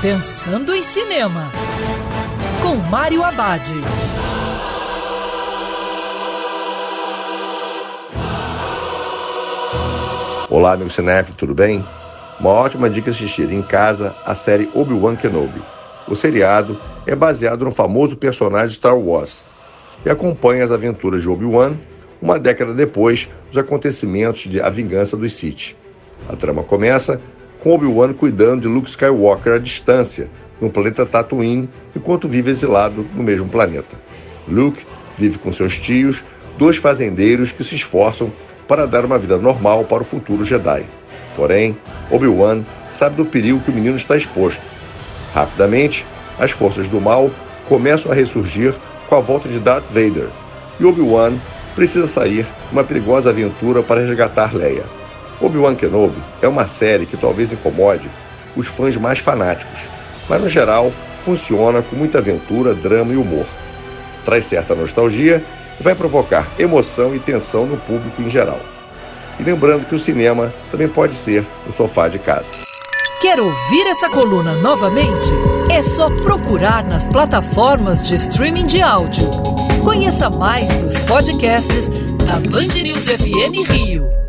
Pensando em Cinema, com Mário Abad. Olá, amigo Cinef, tudo bem? Uma ótima dica assistir em casa a série Obi-Wan Kenobi. O seriado é baseado no famoso personagem Star Wars e acompanha as aventuras de Obi-Wan uma década depois dos acontecimentos de A Vingança dos Sith. A trama começa com Obi-Wan cuidando de Luke Skywalker à distância, no planeta Tatooine, enquanto vive exilado no mesmo planeta. Luke vive com seus tios, dois fazendeiros que se esforçam para dar uma vida normal para o futuro Jedi. Porém, Obi-Wan sabe do perigo que o menino está exposto. Rapidamente, as forças do mal começam a ressurgir com a volta de Darth Vader, e Obi-Wan precisa sair uma perigosa aventura para resgatar Leia. Obi-Wan Kenobi é uma série que talvez incomode os fãs mais fanáticos, mas no geral funciona com muita aventura, drama e humor. Traz certa nostalgia e vai provocar emoção e tensão no público em geral. E lembrando que o cinema também pode ser o sofá de casa. Quer ouvir essa coluna novamente? É só procurar nas plataformas de streaming de áudio. Conheça mais dos podcasts da Band News FM Rio.